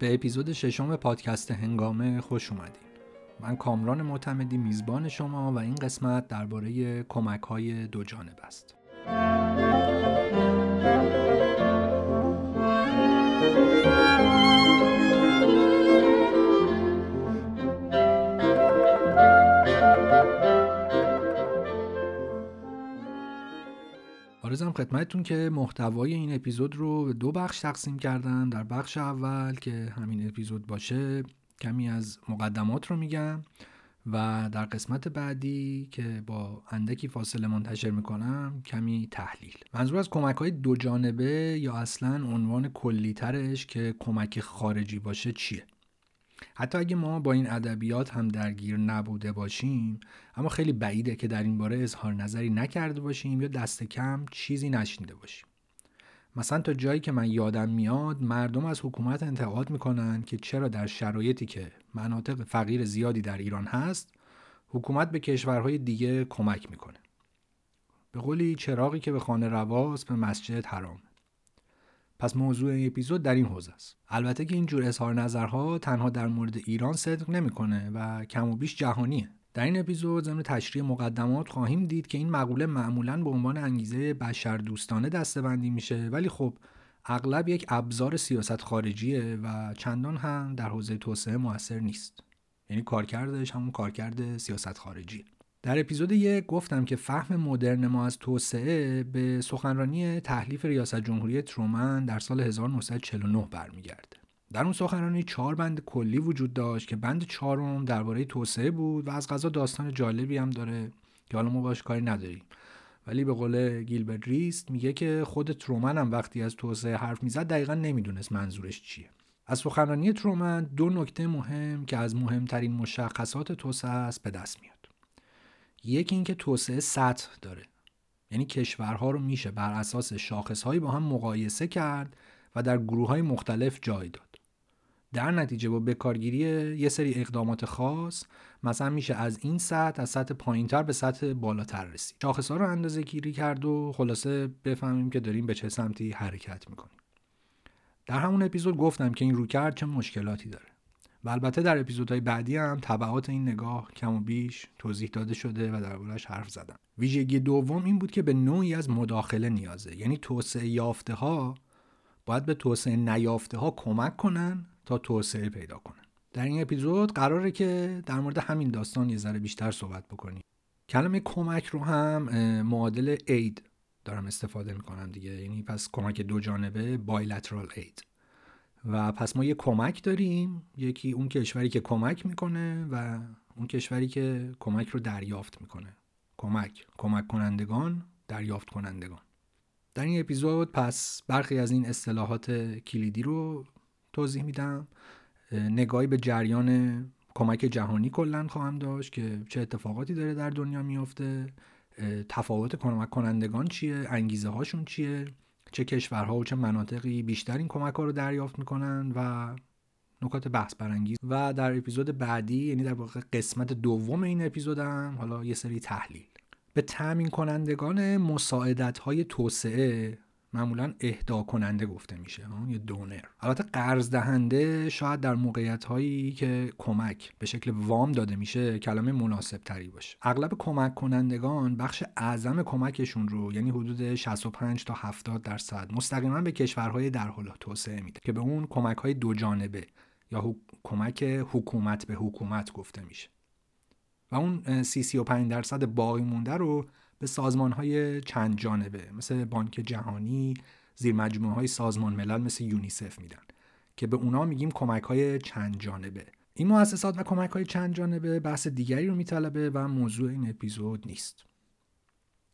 به اپیزود ششم پادکست هنگامه خوش اومدید من کامران معتمدی میزبان شما و این قسمت درباره کمک های دو جانب است. آرزم خدمتتون که محتوای این اپیزود رو به دو بخش تقسیم کردم در بخش اول که همین اپیزود باشه کمی از مقدمات رو میگم و در قسمت بعدی که با اندکی فاصله منتشر می‌کنم کمی تحلیل. منظور از کمک های دو جانبه یا اصلا عنوان کلی ترش که کمک خارجی باشه چیه؟ حتی اگه ما با این ادبیات هم درگیر نبوده باشیم اما خیلی بعیده که در این باره اظهار نظری نکرده باشیم یا دست کم چیزی نشنیده باشیم. مثلا تا جایی که من یادم میاد مردم از حکومت انتقاد می‌کنن که چرا در شرایطی که مناطق فقیر زیادی در ایران هست حکومت به کشورهای دیگه کمک می‌کنه. به قولی چراغی که به خانه رواست به مسجد حرام. پس موضوع این اپیزود در این حوزه است. البته که این جور اظهار نظرها تنها در مورد ایران صدق نمی‌کنه و کم و بیش جهانیه. در این اپیزود ضمن تشریح مقدمات خواهیم دید که این مقوله معمولا به عنوان انگیزه بشر دوستانه دستبندی میشه ولی خب اغلب یک ابزار سیاست خارجیه و چندان هم در حوزه توسعه موثر نیست. یعنی کارکردش همون کارکرد سیاست خارجیه. در اپیزود یک گفتم که فهم مدرن ما از توسعه به سخنرانی تحلیف ریاست جمهوری ترومن در سال 1949 برمیگرده. در اون سخنرانی چهار بند کلی وجود داشت که بند چهارم درباره توسعه بود و از غذا داستان جالبی هم داره که حالا ما باش کاری نداریم. ولی به قول گیلبرت ریست میگه که خود ترومن هم وقتی از توسعه حرف می‌زد دقیقا نمی‌دونست منظورش چیه. از سخنرانی ترومن دو نکته مهم که از مهمترین مشخصات توسعه است به دست میاد. یکی اینکه توسعه سطح داره. یعنی کشورها رو میشه بر اساس شاخصهایی با هم مقایسه کرد و در گروه های مختلف جای داد. در نتیجه با بکارگیری یه سری اقدامات خاص مثلا میشه از این سطح از سطح پایینتر به سطح بالاتر رسید. شاخص ها رو اندازه گیری کرد و خلاصه بفهمیم که داریم به چه سمتی حرکت می‌کنیم. در همون اپیزود گفتم که این روکرد چه مشکلاتی داره. و البته در اپیزودهای بعدی هم طبعات این نگاه کم و بیش توضیح داده شده و دربارهش حرف زدم ویژگی دوم این بود که به نوعی از مداخله نیازه. یعنی توسعه یافته ها باید به توسعه نیافته ها کمک کنن تا توسعه پیدا کنن. در این اپیزود قراره که در مورد همین داستان یه ذره بیشتر صحبت بکنیم. کلمه کمک رو هم معادل اید دارم استفاده می‌کنم دیگه. یعنی پس کمک دو جانبه بایلترال اید و پس ما یه کمک داریم. یکی اون کشوری که کمک می‌کنه و اون کشوری که کمک رو دریافت می‌کنه. کمک کمک کنندگان دریافت کنندگان. در این اپیزود پس برخی از این اصطلاحات کلیدی رو توضیح میدم. نگاهی به جریان کمک جهانی کلا خواهم داشت که چه اتفاقاتی داره در دنیا میافته. تفاوت کمک کنندگان چیه؟ انگیزه هاشون چیه؟ چه کشورها و چه مناطقی بیشتر این کمک ها رو دریافت می‌کنن و نکات بحث برانگیز. و در اپیزود بعدی یعنی در واقع قسمت دوم این اپیزودم حالا یه سری تحلیل. به تامین کنندگان مساعدت های توسعه معمولا اهدا کننده گفته میشه یه دونر. البته قرض دهنده شاید در موقعیت هایی که کمک به شکل وام داده میشه کلمه مناسب تری باشه. اغلب کمک کنندگان بخش اعظم کمکشون رو یعنی حدود 65 تا 70 درصد مستقیما به کشورهای در حال توسعه میده که به اون کمک های دو جانبه یا کمک حکومت به حکومت گفته میشه. و اون 35 درصد باقی مونده رو به سازمان های چند جانبه مثل بانک جهانی زیر مجموعه های سازمان ملل مثل یونیسف میدن که به اونا میگیم کمک های چند جانبه. این مؤسسات و کمک های چند جانبه بحث دیگری رو میطلبه و موضوع این اپیزود نیست.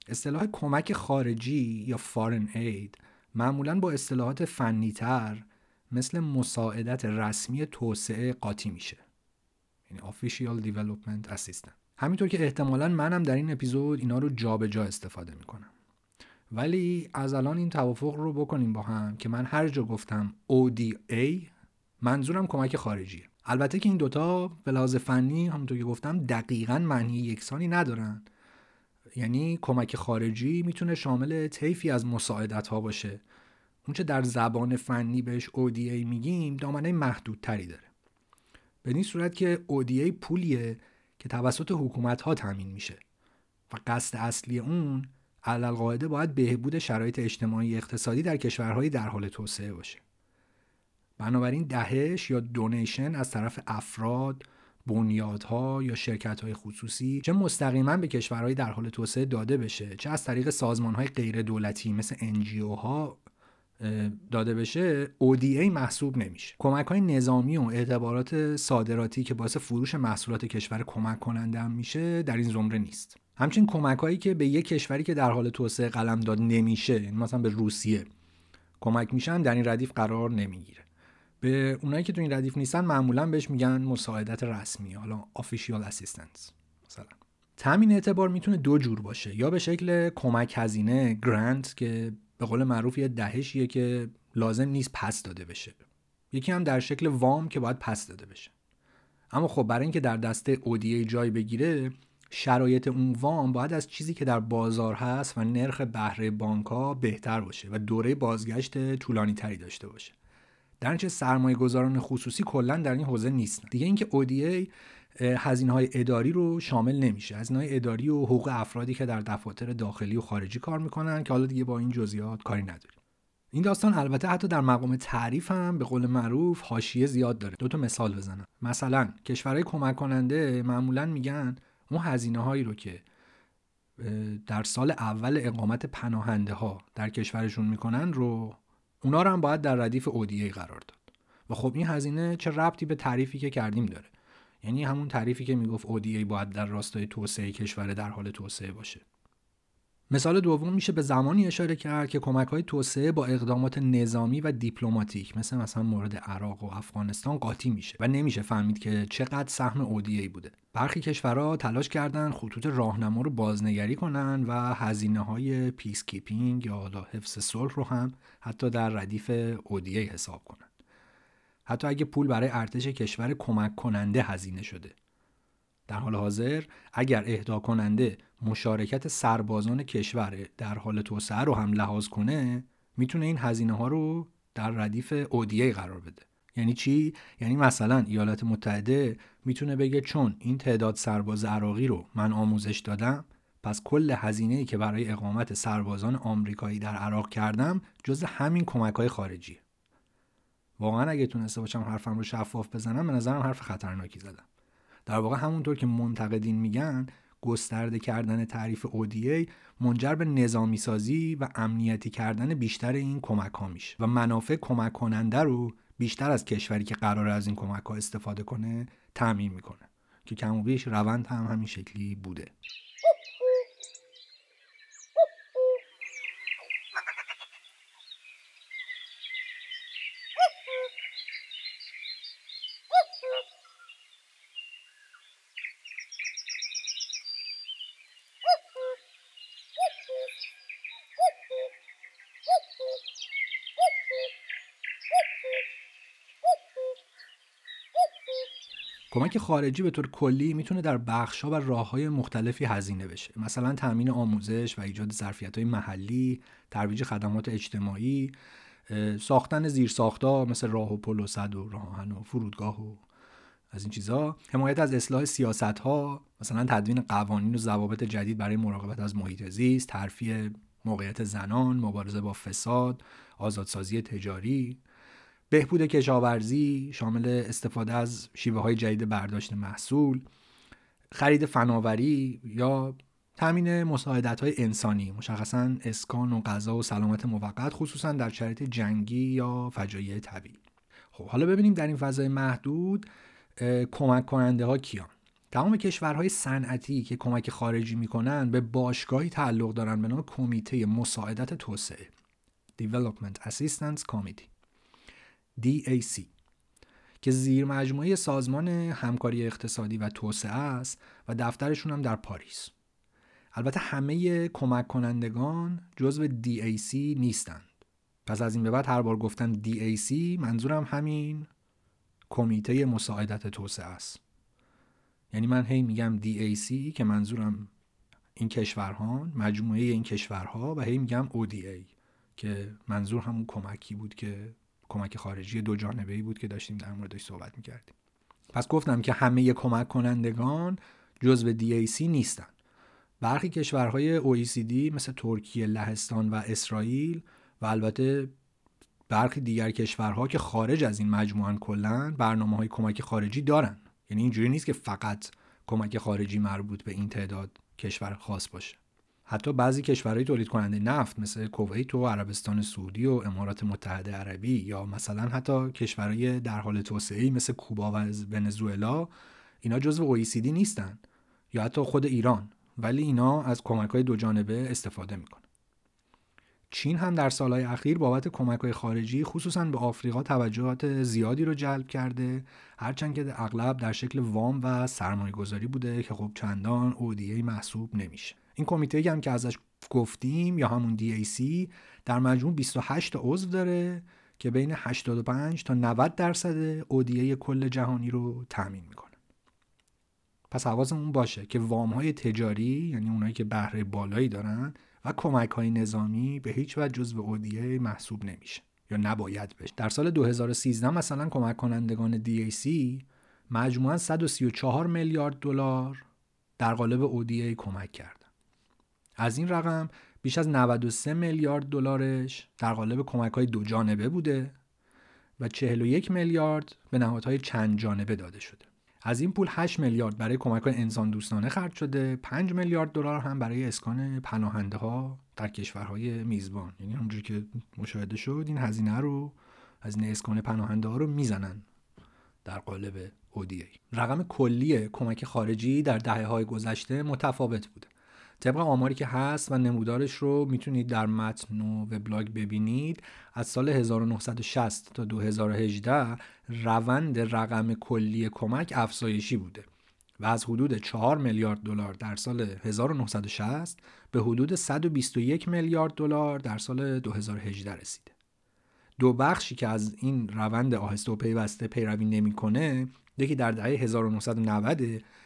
اصطلاح کمک خارجی یا فارن اید معمولا با اصطلاحات فنیتر مثل مساعدت رسمی توسعه قاطی میشه. یعنی Official Development Assistance. همینطور که احتمالا منم در این اپیزود اینا رو جابجا جا استفاده می‌کنم. ولی از الان این توافق رو بکنیم با هم که من هر جا گفتم ODA منظورم کمک خارجیه. البته که این دوتا به لحاظ فنی همونطور که گفتم دقیقا معنی یکسانی ندارن. یعنی کمک خارجی می‌تونه شامل طیفی از مساعدت ها باشه اونچه در زبان فنی بهش ODA میگیم دامنه محدودتری داره. به این صورت که ODA پولیه که توسط حکومت ها تامین میشه و قصد اصلی اون علالقاعده باید بهبود شرایط اجتماعی اقتصادی در کشورهایی در حال توسعه باشه. بنابراین دهش یا دونیشن از طرف افراد بنیادها یا شرکت های خصوصی چه مستقیما به کشورهای در حال توسعه داده بشه چه از طریق سازمان های غیر دولتی مثل NGO ها داده بشه ODA محسوب نمیشه. کمک های نظامی و اعتبارات صادراتی که باعث فروش محصولات کشور کمک کننده هم میشه در این زمره نیست. همچنین کمک هایی که به یک کشوری که در حال توسعه قلم داد نمیشه یعنی مثلا به روسیه کمک میشن در این ردیف قرار نمی‌گیره. به اونایی که تو این ردیف نیستن معمولا بهش میگن مساعدت رسمی حالا official assistance. مثلا تامین اعتبار می‌تونه دو جور باشه. یا به شکل کمک هزینه گرانت که به قول معروف یه دهشیه که لازم نیست پس داده بشه. یکی هم در شکل وام که باید پس داده بشه. اما خب برای اینکه در دسته ODA جای بگیره شرایط اون وام باید از چیزی که در بازار هست و نرخ بهره بانک بهتر باشه و دوره بازگشت طولانی تری داشته باشه. در نتیجه سرمایه گذاران خصوصی کلا در این حوزه نیستن. دیگه اینکه ODA هزینه های اداری رو شامل نمیشه. هزینه های اداری و حقوق افرادی که در دفاتر داخلی و خارجی کار می‌کنن که حالا دیگه با این جزئیات کاری نداریم. این داستان البته حتی در مقام تعریف هم به قول معروف حاشیه زیاد داره. دو تا مثال بزنم. مثلا کشورهای کمک کننده معمولا میگن اون هزینه هایی رو که در سال اول اقامت پناهنده ها در کشورشون می‌کنن رو اونا رو هم باید در ردیف ODA قرار داد. و خب این هزینه چه ربطی به تعریفی که کردیم داره؟ یعنی همون تعریفی که می‌گفت ODA باید در راستای توسعه کشور در حال توسعه باشه. مثال دوم میشه به زمانی اشاره کرد که کمک های توسعه با اقدامات نظامی و دیپلماتیک مثل مثلا مورد عراق و افغانستان قاطی میشه و نمیشه فهمید که چقدر سهم ODA بوده. برخی کشورها تلاش کردن خطوط راهنما رو بازنگری کنن و هزینه های peacekeeping یا حفظ صلح رو هم حتی در ردیف ODA حساب کنن. حتی اگه پول برای ارتش کشور کمک کننده هزینه شده. در حال حاضر اگر اهدا کننده مشارکت سربازان کشور در حال توسعه رو هم لحاظ کنه می‌تونه این هزینه ها رو در ردیف اودیه قرار بده. یعنی چی؟ یعنی مثلا ایالات متحده می‌تونه بگه چون این تعداد سرباز عراقی رو من آموزش دادم پس کل هزینه ای که برای اقامت سربازان آمریکایی در عراق کردم جز همین کمک های خارجی واقعا اگه تونسته باشم حرفم رو شفاف بزنم به نظرم حرف خطرناکی زدم. در واقع همونطور که منتقدین میگن گسترده کردن تعریف ODA منجر به نظامی سازی و امنیتی کردن بیشتر این کمک ها میشه و منافع کمک کننده رو بیشتر از کشوری که قرار از این کمک ها استفاده کنه تعمین می‌کنه که کم و بیش روند هم همین شکلی بوده. کمک خارجی به طور کلی می‌تونه در بخشها و راه های مختلفی هزینه بشه. مثلا تامین آموزش و ایجاد ظرفیت های محلی ترویج خدمات اجتماعی ساختن زیرساختها مثل راه و پل و صد و راهن و فرودگاه و از این چیزها حمایت از اصلاح سیاست ها مثلا تدوین قوانین و ضوابط جدید برای مراقبت از محیط زیست ترفیع موقعیت زنان مبارزه با فساد آزادسازی تجاری. بهبود کشاورزی شامل استفاده از شیوه های جدید برداشت محصول خرید فناوری یا تامین مساعدت های انسانی مشخصا اسکان و غذا و سلامت موقت خصوصا در شرایط جنگی یا فجایع طبیعی. خب حالا ببینیم در این فضای محدود کمک کننده ها کیان. تمام کشورهای صنعتی که کمک خارجی می‌کنن به باشگاهی تعلق دارن به نام کمیته مساعدت توسعه Development Assistance Committee. DAC که زیر مجموعه سازمان همکاری اقتصادی و توسعه است و دفترشون هم در پاریس. البته همه کمک کنندگان جزو DAC نیستند. پس از این به بعد هر بار گفتم DAC منظورم همین کمیته مساعدت توسعه است. یعنی من هی میگم DAC که منظورم این کشورها مجموعه این کشورها و هی میگم ODA که منظور همون کمکی بود که کمک خارجی دو جانبه ای بود که داشتیم در موردش صحبت می‌کردیم. پس گفتم که همه کمک کنندگان جزو DAC نیستن. برخی کشورهای OECD مثل ترکیه، لهستان و اسرائیل و البته برخی دیگر کشورها که خارج از این مجموعه کلا برنامه های کمک خارجی دارن. یعنی اینجوری نیست که فقط کمک خارجی مربوط به این تعداد کشور خاص باشه. حتی بعضی کشورهای تولید کننده نفت مثل کویت و عربستان سعودی و امارات متحده عربی یا مثلا حتی کشورهای در حال توسعه مثل کوبا و ونزوئلا اینا جزو OECD نیستن یا حتی خود ایران ولی اینا از کمک های دو جانبه استفاده می‌کنن. چین هم در سالهای اخیر بابت کمک های خارجی خصوصا به آفریقا توجهات زیادی رو جلب کرده هرچند که اغلب در شکل وام و سرمایه گذاری بوده که خب چندان اودیه محسوب نمیشه. این کمیته هم که ازش گفتیم یا همون DAC در مجموع 28 تا عضو داره که بین 85 تا 90 درصد اودیه کل جهانی رو تامین می‌کنه. پس حواسمون باشه که وام های تجاری یعنی اونایی که بهره بالایی دارن و کمک های نظامی به هیچ وجه جزو اودیه محسوب نمیشه یا نباید بشه در سال 2013 مثلا کمک کنندگان DAC مجموعا 134 میلیارد دلار در قالب اودیه کمک کردن از این رقم بیش از 93 میلیارد دلارش در قالب کمک های دو جانبه بوده و 41 میلیارد به نهادهای چند جانبه داده شده. از این پول 8 میلیارد برای کمک های انسان دوستانه خرج شده 5 میلیارد دلار هم برای اسکان پناهنده ها در کشورهای میزبان. یعنی همونجوری که مشاهده شد این هزینه رو هزینه اسکان پناهنده ها رو می‌زنن در قالب ODA رقم کلی کمک خارجی در دهه های گذشته متفاوت بوده. طبق آماری که هست و نمودارش رو می‌تونید در متن و وبلاگ ببینید از سال 1960 تا 2018 روند رقم کلی کمک افزایشی بوده و از حدود 4 میلیارد دلار در سال 1960 به حدود 121 میلیارد دلار در سال 2018 رسیده. دو بخشی که از این روند آهسته و پیوسته پیروی نمی‌کنه یکی در دهه 1990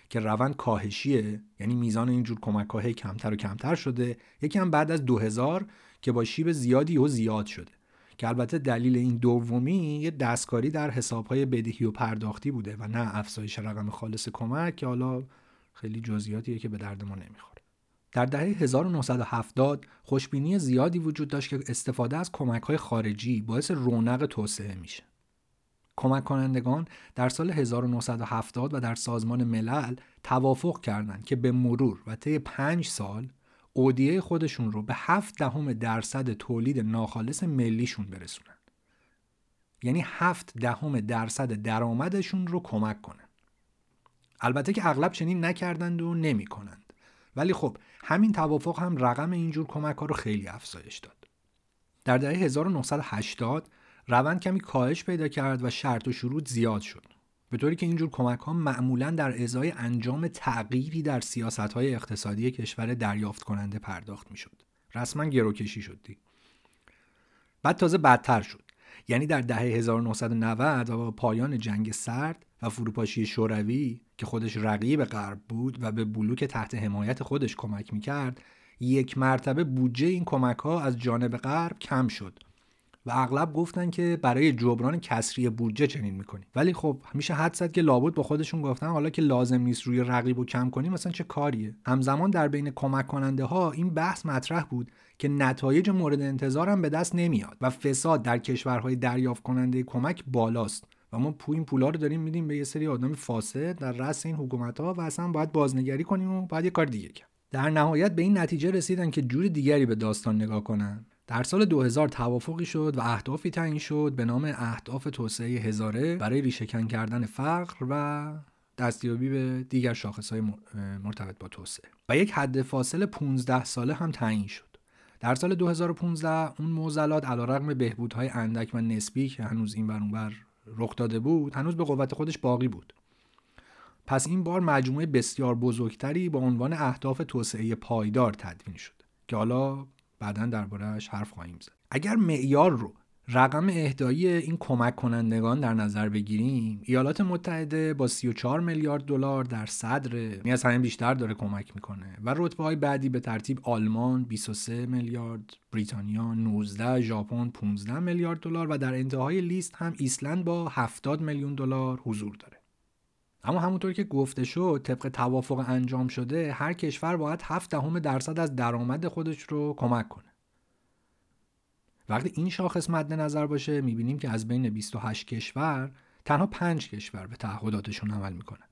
که روند کاهشیه یعنی میزان اینجور کمک های کمتر و کمتر شده یکی هم بعد از 2000 که با شیب زیادی و زیاد شده. که البته دلیل این دومی یه دستکاری در حسابهای بدهی و پرداختی بوده و نه افزایش رقم خالص کمک که حالا خیلی جزئیاتیه که به درد ما نمی‌خوره. در دهه 1970 خوشبینی زیادی وجود داشت که استفاده از کمک های خارجی باعث رونق توسعه میشه. کمک کنندگان در سال 1970 و در سازمان ملل توافق کردند که به مرور و طی پنج سال اودیه خودشون رو به هفت دهم درصد تولید ناخالص ملیشون برسونن. یعنی هفت دهم درصد درآمدشون رو کمک کنن. البته که اغلب چنین نکردند و نمی کنند. ولی خب همین توافق هم رقم اینجور کمک ها رو خیلی افزایش داد در دهه 1980 روند کمی کاهش پیدا کرد و شرط و شروط زیاد شد به طوری که اینجور کمک ها معمولا در ازای انجام تغییری در سیاست های اقتصادی کشور دریافت کننده پرداخت می شد. رسما گروکشی شد دی. بعد تازه بدتر شد. یعنی در دهه 1990 و با پایان جنگ سرد و فروپاشی شوروی که خودش رقیب غرب بود و به بلوک تحت حمایت خودش کمک می‌کرد یک مرتبه بودجه این کمک ها از جانب غرب کم شد و اغلب گفتن که برای جبران کسری بودجه چنین می‌کنیم ولی خب میشه حد زد که لابد با خودشون گفتن حالا که لازم نیست روی رقیب و کم کنیم مثلا چه کاریه؟ همزمان در بین کمک کننده ها این بحث مطرح بود که نتایج مورد انتظار هم به دست نمیاد و فساد در کشورهای دریافت کننده کمک بالاست. و ما پول این پولا رو داریم میدیم به یه سری آدم فاسد در رأس این حکومت ها و اصلا باید بازنگری کنیم و باید یه کار دیگه کرد. در نهایت به این نتیجه رسیدن که جور دیگری به داستان نگاه کنن. در سال 2000 توافقی شد و اهدافی تعیین شد به نام اهداف توسعه هزاره برای ریشهکن کردن فقر و دستیابی به دیگر شاخصهای مرتبط با توسعه. و یک حد فاصل 15 ساله هم تعیین شد. در سال 2015 اون موزلات علیرغم بهبودهای اندک و نسبی که هنوز این بر رخ داده بود هنوز به قوت خودش باقی بود. پس این بار مجموعه بسیار بزرگتری با عنوان اهداف توسعه پایدار تدوین شد که حالا بعدا دربارهش حرف خواهیم زد. اگر معیار رو رقم اهدایی این کمک کنندگان در نظر بگیریم ایالات متحده با 34 میلیارد دلار در صدر یعنی از همین بیشتر داره کمک می‌کنه. و رتبه های بعدی به ترتیب آلمان 23 میلیارد بریتانیا 19 ژاپن 15 میلیارد دلار و در انتهای لیست هم ایسلند با 70 میلیون دلار حضور داره. اما همونطور که گفته شد طبق توافق انجام شده هر کشور باید 7 دهم درصد از درآمد خودش رو کمک کنه. وقتی این شاخص مد نظر باشه می‌بینیم که از بین 28 کشور تنها 5 کشور به تعهداتشون عمل می‌کنن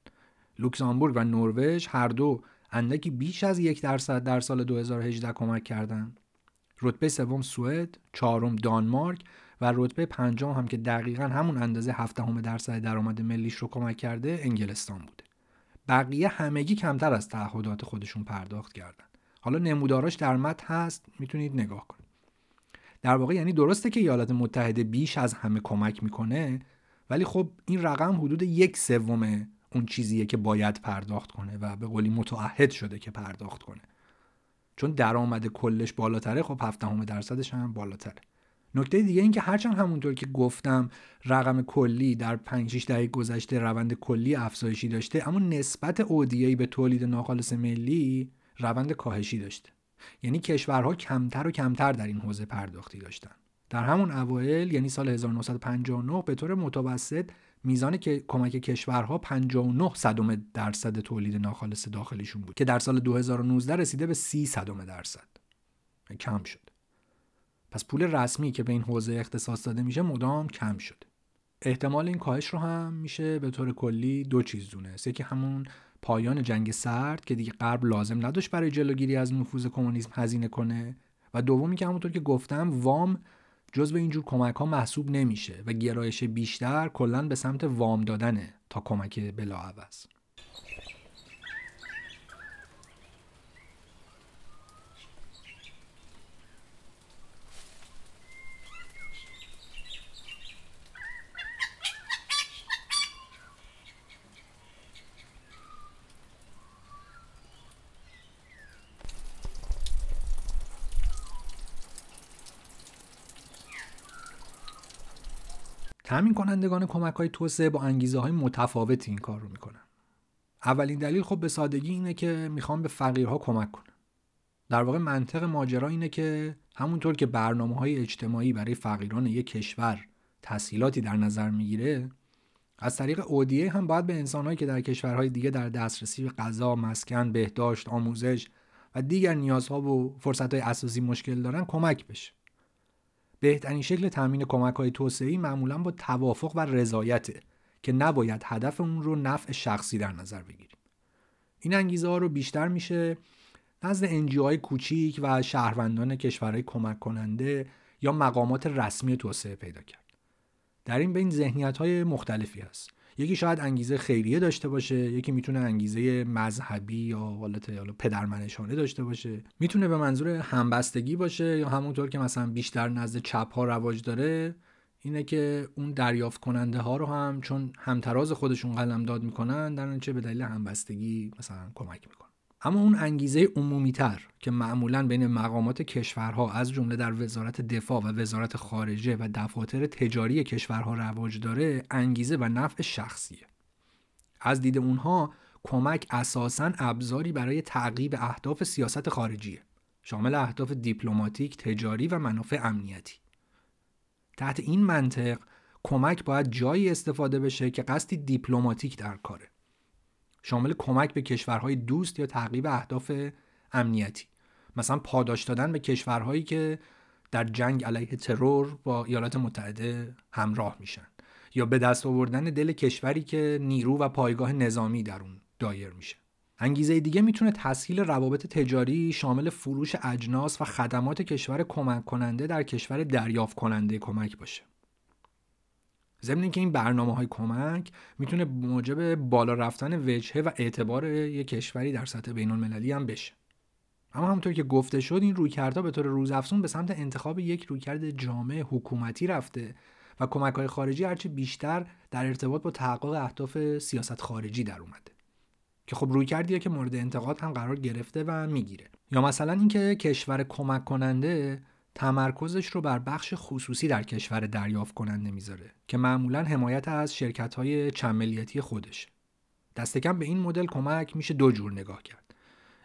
لوکزامبورگ و نروژ هر دو اندکی بیش از یک درصد در سال 2018 کمک کردند. رتبه سوم سوئد، چهارم دانمارک و رتبه پنجم هم که دقیقا همون اندازه هفدهم درصد درآمد ملیش رو کمک کرده انگلستان بوده. بقیه همگی کمتر از تعهدات خودشون پرداخت کردن. حالا نموداراش در متن هست می‌تونید نگاه کنید. در واقع یعنی درسته که ایالات متحده بیش از همه کمک می‌کنه ولی خب این رقم حدود یک سوم اون چیزیه که باید پرداخت کنه و به قولی متعهد شده که پرداخت کنه. چون درآمد کلش بالاتره خب 7 درصدش هم بالاتره. نکته دیگه این که هرچند همونطور که گفتم رقم کلی در 5 6 دهه گذشته روند کلی افزایشی داشته اما نسبت اودیی به تولید ناخالص ملی روند کاهشی داشته. یعنی کشورها کمتر و کمتر در این حوزه پرداختی داشتن. در همون اوایل یعنی سال 1959 به طور متوسط میزان که کمک کشورها 59 صدم درصد تولید ناخالص داخلیشون بود که در سال 2019 رسیده به 30 صدم درصد. کم شد. پس پول رسمی که به این حوزه اختصاص داده میشه مدام کم شد. احتمال این کاهش رو هم میشه به طور کلی دو چیز دونست. یکی همون پایان جنگ سرد که دیگه غرب لازم نداشت برای جلوگیری از نفوذ کمونیسم هزینه کنه و دومی که همونطور که گفتم وام جز به اینجور کمک ها محسوب نمیشه و گرایش بیشتر کلا به سمت وام دادنه تا کمک بلاعوض. تامین کنندگان کمک های توسعه با انگیزه های متفاوتی این کار رو می‌کنن اولین دلیل خب به سادگی اینه که می‌خوان به فقیرها کمک کنن در واقع منطق ماجرا اینه که همونطور که برنامه های اجتماعی برای فقیران یک کشور تسهیلاتی در نظر می‌گیره از طریق اودیه هم باید به انسانهایی که در کشورهای دیگه در دسترسی به غذا، مسکن، بهداشت، آموزش و دیگر نیازها و فرصتهای اساسی مشکل دارن کمک بشه. بهترین شکل تامین کمک های توسعه معمولا با توافق و رضایته که نباید هدف اون رو نفع شخصی در نظر بگیریم. این انگیزه ها رو بیشتر میشه نزد انجیوهای کوچیک و شهروندان کشورهای کمک کننده یا مقامات رسمی توسعه پیدا کرد. در این بین ذهنیت های مختلفی هست. یکی شاید انگیزه خیریه داشته باشه یکی می‌تونه انگیزه مذهبی یا حالت یا پدرمنشانه داشته باشه. می‌تونه به منظور همبستگی باشه یا همونطور که مثلا بیشتر نزد چپ ها رواج داره اینه که اون دریافت کننده ها رو هم چون همتراز خودشون قلم داد می‌کنن در نتیجه به دلیل همبستگی مثلا کمک می‌کنن. اما اون انگیزه عمومی تر که معمولا بین مقامات کشورها از جمله در وزارت دفاع و وزارت خارجه و دفاتر تجاری کشورها رواج داره انگیزه و نفع شخصیه. از دید اونها کمک اساسا ابزاری برای تعقیب اهداف سیاست خارجیه شامل اهداف دیپلماتیک، تجاری و منافع امنیتی. تحت این منطق کمک باید جایی استفاده بشه که قصدی دیپلماتیک در کاره. شامل کمک به کشورهای دوست یا تعقیب اهداف امنیتی. مثلا پاداش دادن به کشورهایی که در جنگ علیه ترور با ایالات متحده همراه میشن یا به دست آوردن دل کشوری که نیرو و پایگاه نظامی در اون دایر میشه. انگیزه دیگه می‌تونه تسهیل روابط تجاری شامل فروش اجناس و خدمات کشور کمک کننده در کشور دریافت کننده کمک باشه. ضمن اینکه این برنامه های کمک می‌تونه موجب بالا رفتن وجهه و اعتبار یک کشوری در سطح بین المللی هم بشه. اما همونطور که گفته شد این رویکردها به طور روزافزون به سمت انتخاب یک رویکرد جامع حکومتی رفته و کمک های خارجی هرچه بیشتر در ارتباط با تحقق اهداف سیاست خارجی در اومده. که خب روی کردیه که مورد انتقاد هم قرار گرفته و می‌گیره. یا مثلا اینکه کشور کمک کننده تمرکزش رو بر بخش خصوصی در کشور دریافت کننده می‌ذاره که معمولا حمایت از شرکت های چند خودش. دست کم به این مدل کمک میشه دو جور نگاه کرد.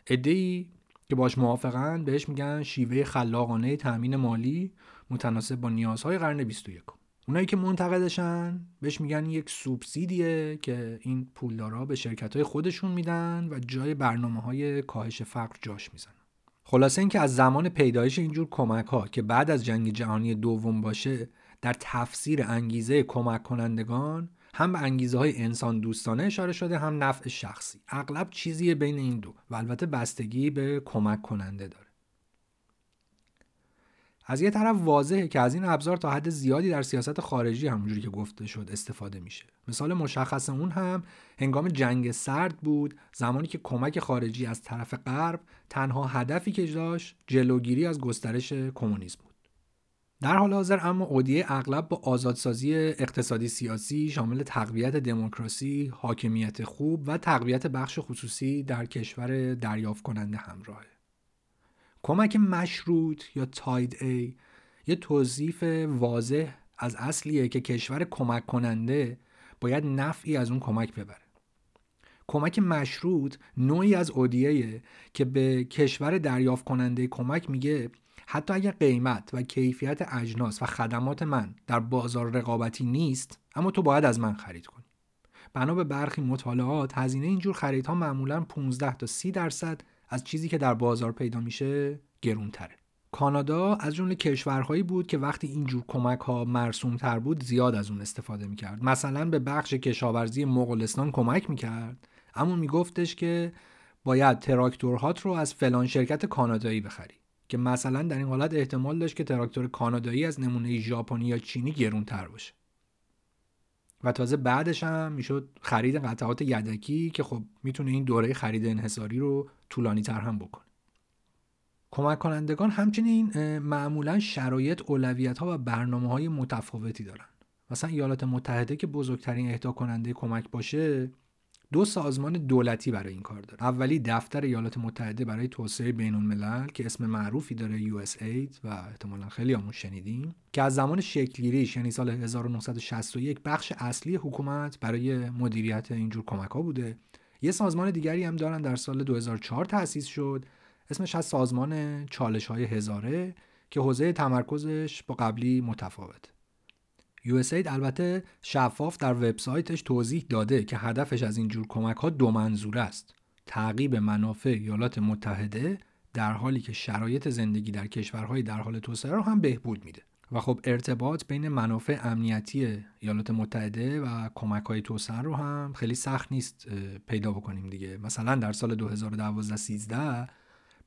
ای که باش موافقن بهش میگن شیوه خلاقانه تأمین مالی متناسب با نیازهای قرن 21 اونایی که منتقدشن بهش میگن یک سوبسیدیه که این پولدارا به شرکت های خودشون میدن و جای برنامه های کاهش فقر جاش می‌زنن. خلاصه اینکه از زمان پیدایش اینجور کمک ها که بعد از جنگ جهانی دوم باشه در تفسیر انگیزه کمک کنندگان هم به انگیزه های انسان دوستانه اشاره شده هم نفع شخصی. اغلب چیزی بین این دو و البته بستگی به کمک کننده داره. از یه طرف واضحه که از این ابزار تا حد زیادی در سیاست خارجی همونجوری که گفته شد استفاده میشه مثال مشخص اون هم هنگام جنگ سرد بود زمانی که کمک خارجی از طرف غرب تنها هدفی که داشت جلوگیری از گسترش کمونیسم بود در حال حاضر اما اودیه اغلب با آزادسازی اقتصادی سیاسی شامل تقویت دموکراسی، حاکمیت خوب و تقویت بخش خصوصی در کشور دریافت کننده همراهه. کمک مشروط یا تاید ای یه توضیف واضح از اصلیه که کشور کمک کننده باید نفعی از اون کمک ببره. کمک مشروط نوعی از اودیه که به کشور دریافت کننده کمک میگه حتی اگر قیمت و کیفیت اجناس و خدمات من در بازار رقابتی نیست اما تو باید از من خرید کنی بنا به برخی مطالعات هزینه اینجور خریدها معمولا 15 تا 30 درصد از چیزی که در بازار پیدا میشه گرونتره. کانادا از جمله کشورهایی بود که وقتی اینجور کمک ها مرسوم تر بود زیاد از اون استفاده می‌کرد. مثلا به بخش کشاورزی مغولستان کمک می‌کرد. اما میگفتش که باید تراکتورهات رو از فلان شرکت کانادایی بخری که مثلا در این حالت احتمال داشت که تراکتور کانادایی از نمونه ژاپنی یا چینی گرون تر باشه. و تازه بعدش هم می‌شد خرید قطعات یدکی که خب می‌تونه این دوره خرید انحصاری رو طولانی تر هم بکنه. کمک کنندگان همچنین معمولا شرایط اولویت ها و برنامه های متفاوتی دارن. مثلا ایالات متحده که بزرگترین اهدا کننده کمک باشه دو سازمان دولتی برای این کار داره. اولی دفتر ایالات متحده برای توسعه بین الملل که اسم معروفی داره USAID و احتمالا خیلی همون شنیدیم که از زمان شکلگیریش یعنی سال 1961 بخش اصلی حکومت برای مدیریت اینجور کمک ها بوده. یه سازمان دیگری هم دارن در سال 2004 تأسیس شد اسمش از سازمان چالش های هزاره که حوزه تمرکزش با قبلی متفاوت USAID البته شفاف در وبسایتش توضیح داده که هدفش از این جور کمک ها دو منظور است. تعقیب منافع ایالات متحده در حالی که شرایط زندگی در کشورهای در حال توسعه رو هم بهبود میده و خب ارتباط بین منافع امنیتی ایالات متحده و کمک های توسعه رو هم خیلی سخت نیست پیدا بکنیم دیگه. مثلا در سال 2012 13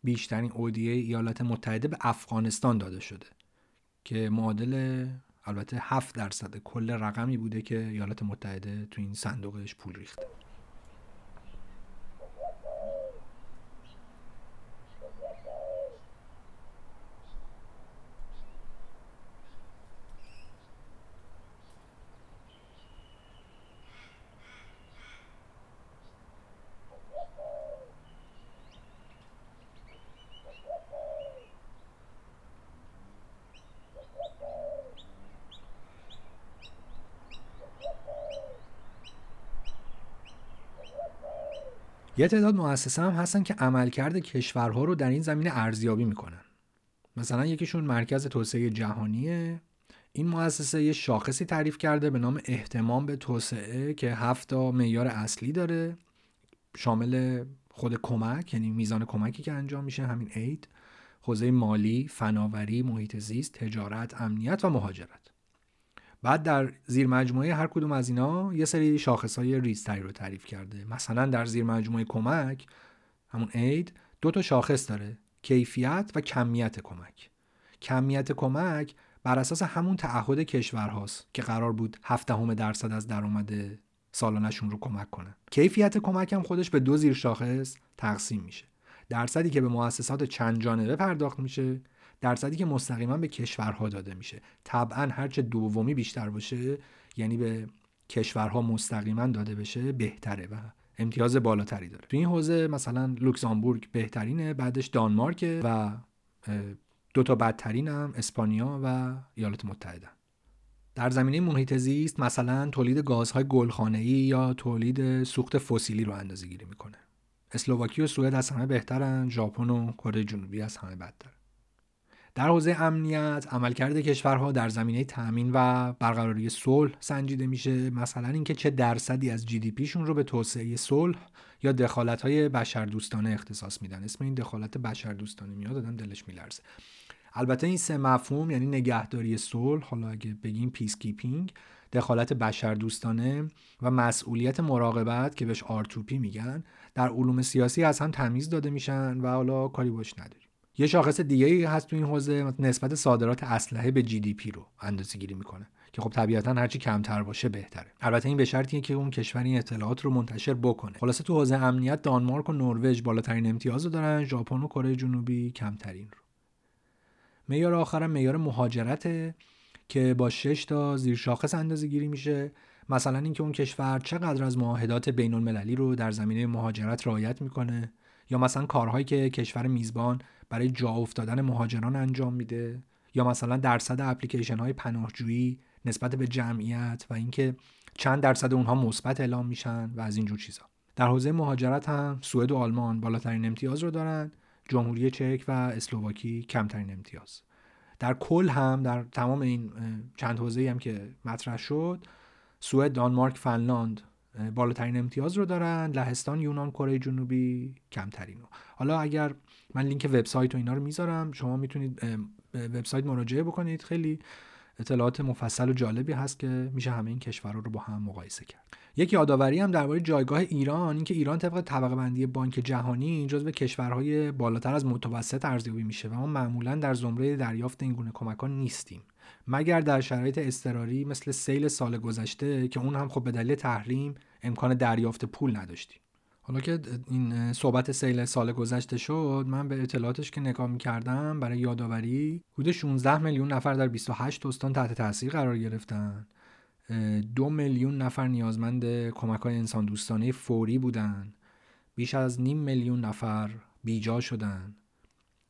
بیشترین اودیه ایالات متحده به افغانستان داده شده که معادل البته 7 درصد کل رقمی بوده که ایالات متحده تو این صندوقش پول ریخته. یه تعداد مؤسسه هم هستن که عملکرد کشورها رو در این زمینه ارزیابی می‌کنن. مثلا یکیشون مرکز توسعه جهانیه. این مؤسسه یه شاخصی تعریف کرده به نام احتمام به توسعه که هفت معیار اصلی داره. شامل خود کمک یعنی میزان کمکی که انجام میشه همین اید حوزه مالی، فناوری، محیط زیست، تجارت، امنیت و مهاجرت. بعد در زیر مجموعه هر کدوم از اینا یه سری شاخص های ریزتری رو تعریف کرده. مثلا در زیر مجموعه کمک همون اید دو تا شاخص داره کیفیت و کمیت کمک. کمیت کمک بر اساس همون تعهد کشورهاست که قرار بود همه درصد از درآمد سالانشون رو کمک کنه. کیفیت کمک هم خودش به دو زیر شاخص تقسیم میشه. درصدی که به مؤسسات چند جانبه پرداخت میشه درصدی که مستقیما به کشورها داده میشه. طبعا هرچه دومی بیشتر باشه یعنی به کشورها مستقیما داده بشه بهتره و امتیاز بالاتری داره. تو این حوزه مثلا لوکزامبورگ بهترینه بعدش دانمارک و دو تا بدترین هم اسپانیا و ایالات متحده. در زمینه محیط زیست مثلا تولید گازهای گلخانه‌ای یا تولید سوخت فسیلی رو اندازه گیری می‌کنه. اسلوواکی و سوئد از همه بهترن ژاپن و کره جنوبی از همه بدتر. در حوزه امنیت عملکرد کشورها در زمینه تأمین و برقراری صلح سنجیده میشه. مثلا اینکه چه درصدی از جی دی پیشون رو به توسعه صلح یا دخالت های بشردوستانه اختصاص میدن. اسم این دخالت بشردوستانه میاد آدم دلش میلرزه. البته این سه مفهوم یعنی نگهداری صلح حالا اگه بگیم peacekeeping دخالت بشردوستانه و مسئولیت مراقبت که بهش R2P میگن در علوم سیاسی از هم تمیز داده میشن و حالا کاری باش نداریم. یه شاخص دیگه ای هست تو این حوزه نسبت صادرات اسلحه به GDP رو اندازه گیری می‌کنه که خب طبیعتا هرچی کمتر باشه بهتره. البته این به شرطیه که اون کشور این اطلاعات رو منتشر بکنه. خلاصه تو حوزه امنیت دانمارک و نروژ بالاترین امتیاز رو دارن ژاپن و کره جنوبی کمترین رو. معیار آخرم معیار مهاجرته که با 6 تا زیر شاخص اندازه گیری میشه. مثلا اینکه اون کشور چقدر از معاهدات بین المللی رو در زمینه مهاجرت رعایت می‌کنه یا مثلا کارهایی که کشور میزبان برای جا افتادن مهاجران انجام میده یا مثلا درصد اپلیکیشن های پناهجویی نسبت به جمعیت و اینکه چند درصد اونها مثبت اعلام میشن و از اینجور چیزا. در حوزه مهاجرت هم سوئد و آلمان بالاترین امتیاز رو دارن جمهوری چک و اسلوواکی کمترین امتیاز. در کل هم در تمام این چند حوزه هم که مطرح شد سوئد دانمارک فنلاند بالاترین امتیاز رو دارن. لهستان یونان کره جنوبی کمترین رو حالا اگر من لینک وبسایت و اینا رو می‌ذارم شما می‌تونید به وبسایت مراجعه بکنید. خیلی اطلاعات مفصل و جالبی هست که میشه همه این کشورها رو با هم مقایسه کرد. یک یادآوری هم درباره جایگاه ایران اینکه ایران طبق طبقه بندی بانک جهانی جزو کشورهای بالاتر از متوسط ارزیابی میشه و ما معمولا در زمره دریافت این گونه کمکان نیستیم. مگر در شرایط اضطراری مثل سیل سال گذشته که اون هم خب به دلیل تحریم امکان دریافت پول نداشتیم؟ حالا که این صحبت سیل سال گذشته شد من به اطلاعاتش که نگاه می‌کردم برای یادآوری حدود 16 میلیون نفر در 28 استان تحت تاثیر قرار گرفتن. دو میلیون نفر نیازمند کمک های انسان دوستانه فوری بودن. بیش از نیم میلیون نفر بیجا شدن.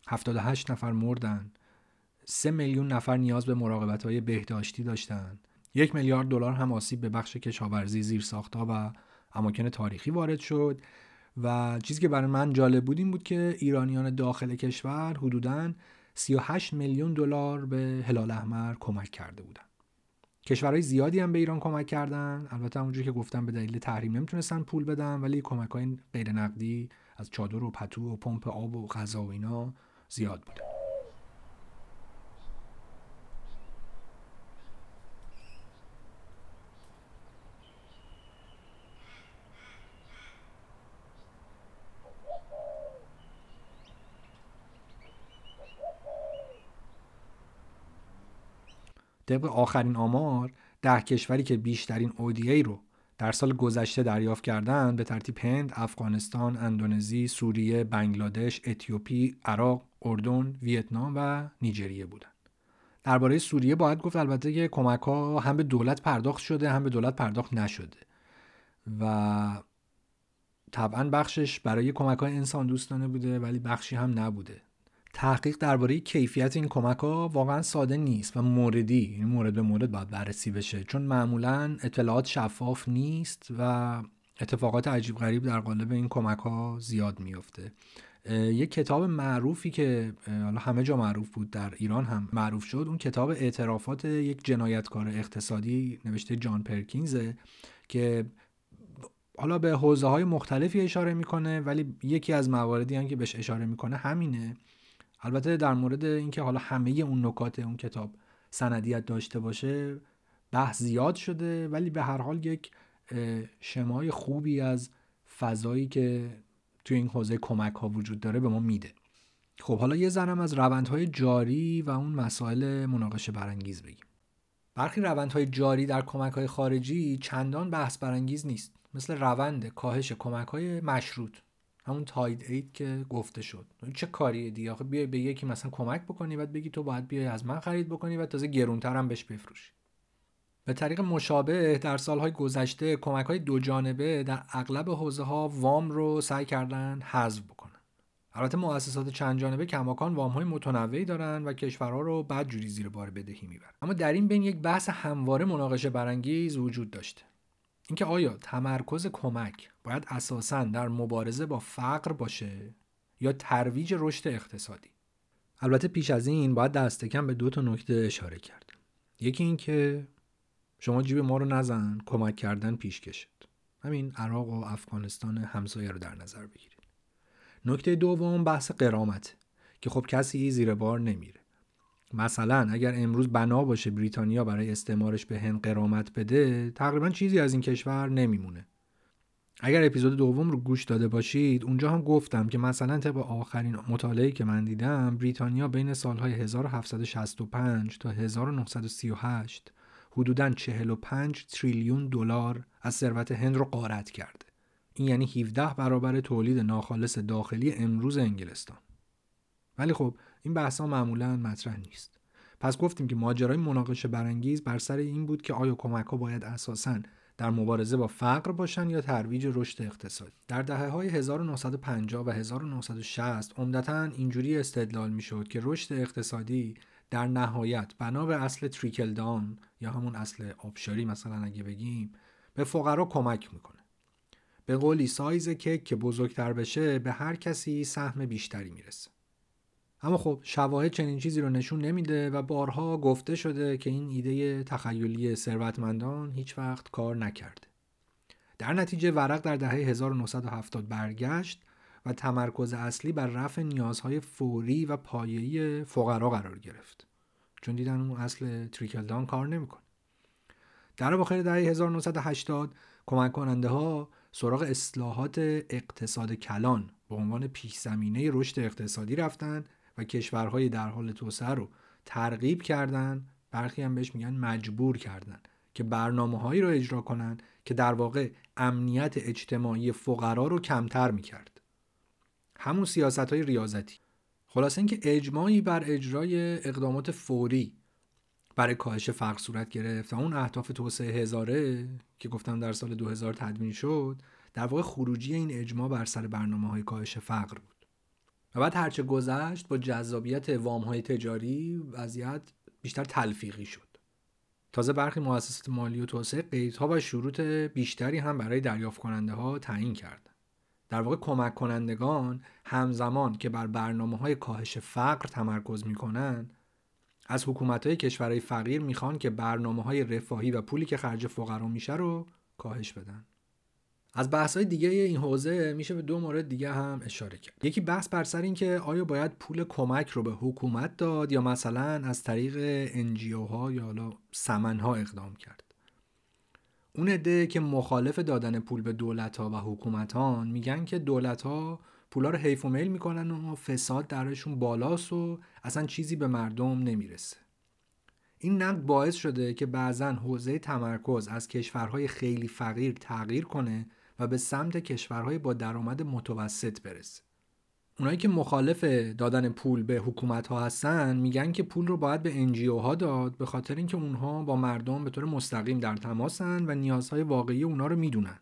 78 نفر مردن. سه میلیون نفر نیاز به مراقبت های بهداشتی داشتن. یک میلیارد دلار هم آسیب به بخش کشاورزی زیر ساختا و اماکن تاریخی وارد شد و چیزی که برای من جالب بود این بود که ایرانیان داخل کشور حدوداً 38 میلیون دلار به هلال احمر کمک کرده بودن. کشورهای زیادی هم به ایران کمک کردن. البته همونجوری که گفتم به دلیل تحریم نمی‌تونستن پول بدن ولی کمک های غیر نقدی از چادر و پتو و پمپ آب و غذا و اینا زیاد بوده طبق آخرین آمار ده کشوری که بیشترین ODA رو در سال گذشته دریافت کردند به ترتیب هند، افغانستان، اندونزی، سوریه، بنگلادش، اتیوپی، عراق، اردن، ویتنام و نیجریه بودند. درباره سوریه باید گفت البته که کمک ها هم به دولت پرداخت شده هم به دولت پرداخت نشده و طبعا بخشش برای کمک های انسان دوستانه بوده ولی بخشی هم نبوده تحقیق درباره کیفیت این کمک ها واقعا ساده نیست و موردی این یعنی مورد به مورد باید بررسی بشه. چون معمولا اطلاعات شفاف نیست و اتفاقات عجیب غریب در قالب این کمک ها زیاد میفته یک کتاب معروفی که حالا همه جا معروف بود در ایران هم معروف شد اون کتاب اعترافات یک جنایتکار اقتصادی نوشته جان پرکینزه که حالا به حوزه های مختلفی اشاره می‌کنه ولی یکی از مواردی هم که بهش اشاره می‌کنه همینه. البته در مورد اینکه حالا همه اون نکات اون کتاب سندیت داشته باشه بحث زیاد شده ولی به هر حال یک شمای خوبی از فضایی که توی این حوزه کمک ها وجود داره به ما میده. خب حالا یه ذرم از روندهای جاری و اون مسائل مناقشه برانگیز بگیم. برخی روندهای جاری در کمک های خارجی چندان بحث برانگیز نیست. مثل روند کاهش کمک های مشروط. همون تاید اید که گفته شد. چه کاریه دیگه؟ آخه بیای به یکی مثلا کمک بکنی بعد بگی تو باید بیای از من خرید بکنی و تازه گرونتر هم بهش بفروشی. به طریق مشابه در سالهای گذشته کمک های دو جانبه در اغلب حوزه ها وام رو سعی کردن حذف بکنن. البته مؤسسات چند جانبه کماکان وام های متنوعی دارن و کشورها رو بعد جوری زیر بار بدهی می‌برن. اما در این بین یک بحث همواره مناقشه برانگیز وجود داشته. اینکه آیا تمرکز کمک باید اساسا در مبارزه با فقر باشه یا ترویج رشد اقتصادی؟ البته پیش از این باید دست کم به دو تا نکته اشاره کرد. یکی اینکه شما جیب ما رو نزن کمک کردن پیش کشد همین عراق و افغانستان همسایه رو در نظر بگیرید. نکته دوم بحث قرامت که خب کسی زیر بار نمیره. مثلا اگر امروز بنا باشه بریتانیا برای استعمارش به هند قرامت بده تقریبا چیزی از این کشور نمیمونه اگر اپیزود دوم رو گوش داده باشید اونجا هم گفتم که مثلا طبق آخرین مطالعه که من دیدم بریتانیا بین سالهای 1765 تا 1938 حدوداً 45 تریلیون دلار از ثروت هند رو غارت کرده. این یعنی 17 برابر تولید ناخالص داخلی امروز انگلستان. ولی خب این بحثا معمولا مطرح نیست. پس گفتیم که ماجرای مناقشه برانگیز بر سر این بود که آیا کمک ها باید اساساً در مبارزه با فقر باشن یا ترویج رشد اقتصادی. در دهه های 1950 و 1960 عمدتا اینجوری استدلال می‌شد که رشد اقتصادی در نهایت بنا به اصل تریکل دان یا همون اصل آبشاری مثلا اگه بگیم به فقرا کمک می‌کنه. به قولی سایز کیک که بزرگتر بشه به هر کسی سهم بیشتری می‌رسه. اما خب شواهد چنین چیزی رو نشون نمیده و بارها گفته شده که این ایده تخیلی ثروتمندان هیچ وقت کار نکرده. در نتیجه ورق در دهه 1970 برگشت و تمرکز اصلی بر رفع نیازهای فوری و پایه‌ای فقرا قرار گرفت. چون دیدن اون اصل تریکل دان کار نمی‌کنه. در اواخر دهه 1980 کمک کننده ها سراغ اصلاحات اقتصاد کلان به عنوان پیش زمینه رشد اقتصادی رفتند و کشورهای در حال توسعه رو ترغیب کردن برخی هم بهش میگن مجبور کردن که برنامه هایی رو اجرا کنن که در واقع امنیت اجتماعی فقرا رو کمتر می‌کرد. همون سیاست های ریاضتی. خلاصه اینکه اجماعی بر اجرای اقدامات فوری برای کاهش فقر صورت گرفت و اون اهداف توسعه هزاره که گفتم در سال 2000 تدوین شد در واقع خروجی این اجماع بر سر برنامه های کاهش فقر بود. و بعد هرچه گذشت با جذابیت وام های تجاری وضعیت بیشتر تلفیقی شد تازه برخی مؤسسات مالی و توسعه قیدها و شروط بیشتری هم برای دریافت کننده ها تعیین کرد. در واقع کمک کنندگان همزمان که بر برنامه های کاهش فقر تمرکز می کنند از حکومت های کشورهای فقیر می‌خوان که برنامه های رفاهی و پولی که خرج فقرا میشه رو کاهش بدن. از بحث های دیگه این حوزه میشه به دو مورد دیگه هم اشاره کرد. یکی بحث بر سر این که آیا باید پول کمک رو به حکومت داد یا مثلا از طریق انجیو ها یا حالا سمن ها اقدام کرد. اون عده که مخالف دادن پول به دولت ها و حکومتان میگن که دولت ها پولا رو حیف و میل می‌کنن و فساد درشون بالاست و اصلا چیزی به مردم نمی‌رسه. این نقد باعث شده که بعضا حوزه تمرکز از کشورهای خیلی فقیر تغییر کنه و به سمت کشورهای با درآمد متوسط برسه. اونایی که مخالف دادن پول به حکومت ها هستن میگن که پول رو باید به انجیو ها داد به خاطر اینکه اونها با مردم به طور مستقیم در تماسن و نیازهای واقعی اونا رو می‌دونن.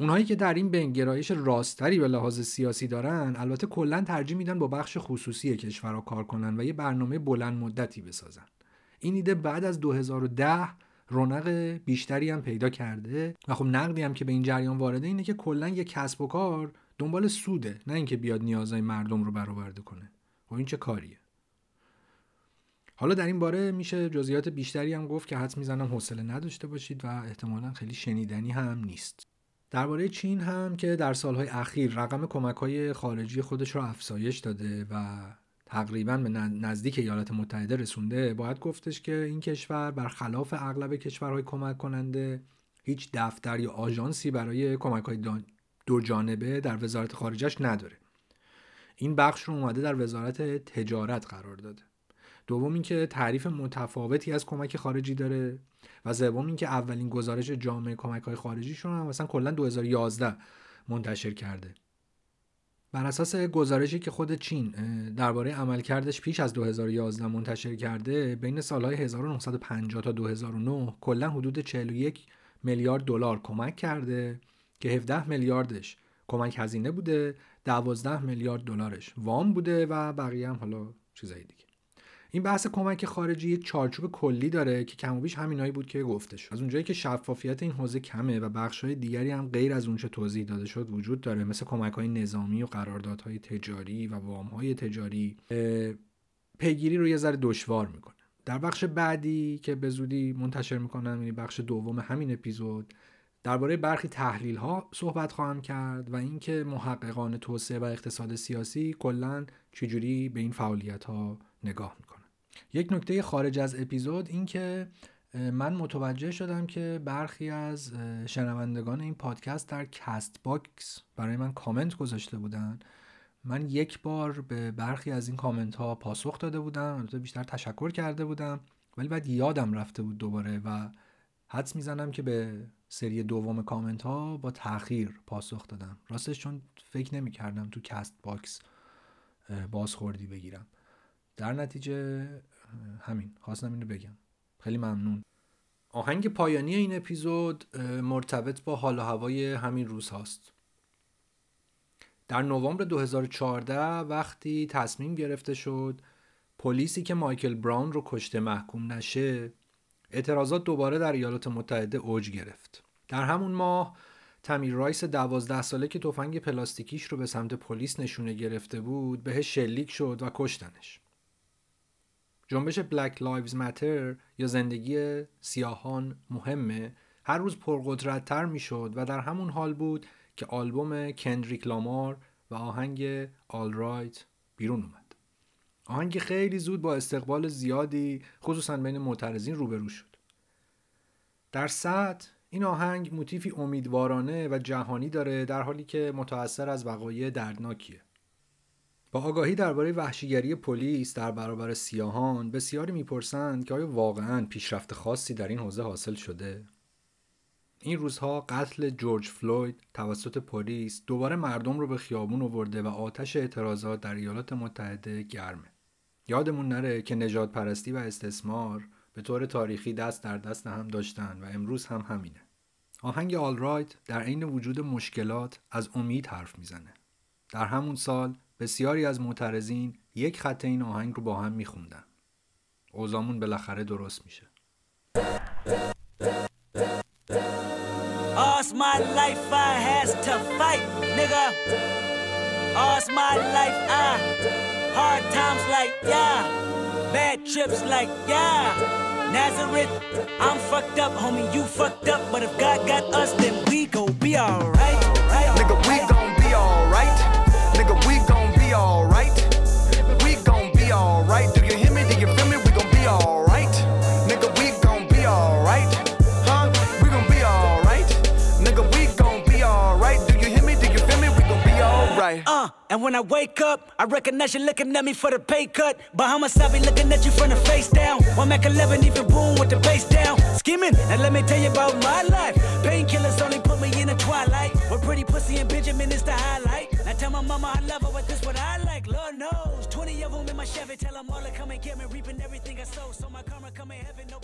اونهایی که در این بین گرایش راستری به لحاظ سیاسی دارن البته کلا ترجیح میدن با بخش خصوصی کشورها کار کنن و یه برنامه بلند مدتی بسازن. این ایده بعد از 2010 رونق بیشتری هم پیدا کرده و خب نقدی هم که به این جریان وارده اینه که کلا یه کسب و کار دنبال سوده نه اینکه بیاد نیازهای مردم رو برآورده کنه. خب این چه کاریه؟ حالا در این باره میشه جزئیات بیشتری هم گفت که حد می‌زنم حوصله نداشته باشید و احتمالا خیلی شنیدنی هم نیست. درباره چین هم که در سالهای اخیر رقم کمک های خارجی خودش رو افزایش داده و تقریبا به نزدیک ایالات متحده رسونده باید گفتش که این کشور برخلاف اغلب کشورهای کمک کننده هیچ دفتر یا آژانسی برای کمک های دو جانبه در وزارت خارجش نداره. این بخش رو اومده در وزارت تجارت قرار داده. دوم اینکه تعریف متفاوتی از کمک خارجی داره و سوم اینکه اولین گزارش جامعه کمک های خارجیشون هم مثلا کلا 2011 منتشر کرده. بر اساس گزارشی که خود چین درباره عملکردش پیش از 2011 منتشر کرده بین سالهای 1950 تا 2009 کلا حدود 41 میلیارد دلار کمک کرده که 17 میلیاردش کمک هزینه بوده 12 میلیارد دلارش وام بوده و بقیه هم حالا چیزایی دیگه. این بحث کمک خارجی یک چارچوب کلی داره که کم و بیش همینایی بود که گفته شد از اونجایی که شفافیت این حوزه کمه و بخش‌های دیگری هم غیر از اونچه توضیح داده شد وجود داره مثل کمک‌های نظامی و قراردادهای تجاری و وام‌های تجاری پیگیری رو یه ذره دشوار می‌کنه. در بخش بعدی که به زودی منتشر می‌کنم یعنی بخش دوم همین اپیزود درباره برخی تحلیل ها صحبت خواهم کرد و اینکه محققان توسعه و اقتصاد سیاسی کلا چجوری به این فعالیت ها نگاه می‌کنن. یک نکته خارج از اپیزود این که من متوجه شدم که برخی از شنوندگان این پادکست در Castbox برای من کامنت گذاشته بودن. من یک بار به برخی از این کامنت ها پاسخ داده بودم البته بیشتر تشکر کرده بودم ولی بعد یادم رفته بود دوباره و حدس می‌زنم که به سری دوم کامنت ها با تاخیر پاسخ دادم. راستش چون فکر نمی کردم تو Castbox بازخوردی بگیرم. در نتیجه همین خواستم اینو بگم. خیلی ممنون. آهنگ پایانی این اپیزود مرتبط با حال و هوای همین روز هاست. در نوامبر 2014 وقتی تصمیم گرفته شد پلیسی که مایکل براون رو کشته محکوم نشه اعتراضات دوباره در ایالات متحده اوج گرفت. در همون ماه تمیر رایس دوازده ساله که تفنگ پلاستیکیش رو به سمت پلیس نشونه گرفته بود بهش شلیک شد و کشتنش. جنبش Black Lives Matter یا زندگی سیاهان مهمه هر روز پرقدرتتر می‌شد و در همون حال بود که آلبوم کندریک لامار و آهنگ Alright بیرون اومد. آهنگ خیلی زود با استقبال زیادی خصوصا بین معترضین روبرو شد. در سطح این آهنگ موتیفی امیدوارانه و جهانی داره در حالی که متأثر از وقایع دردناکیه. با آگاهی درباره وحشیگری پلیس در برابر سیاهان بسیاری می‌پرسند که آیا واقعا پیشرفت خاصی در این حوزه حاصل شده؟ این روزها قتل جورج فلوید توسط پلیس دوباره مردم رو به خیابون آورده و آتش اعتراضات در ایالات متحده گرمه یادمون نره که نجات پرستی و استثمار به طور تاریخی دست در دست هم داشتن و امروز هم همینه. آهنگ آل رایت در عین وجود مشکلات از امید حرف می‌زنه. در همون سال بسیاری از معترضین یک خط این آهنگ رو با هم میخوندن اوزامون بالاخره درست میشه my life I has to fight, nigga. All's my life I hard times like yeah, bad trips like yeah. Nazareth, I'm fucked up, homie, you fucked up, but if God got us, then we gon' be alright. And when I wake up, I recognize you looking at me for the pay cut. Bahamas, I be looking at you from the face down. One Mac 11, even boom with the bass down. Skimming, and let me tell you about my life. Painkillers only put me in the twilight. With pretty pussy and Benjamin is the highlight. I tell my mama I love her, but this what I like. Lord knows. 20 of them in my Chevy, tell them all to come and get me. Reaping everything I sow. So my karma come in heaven, no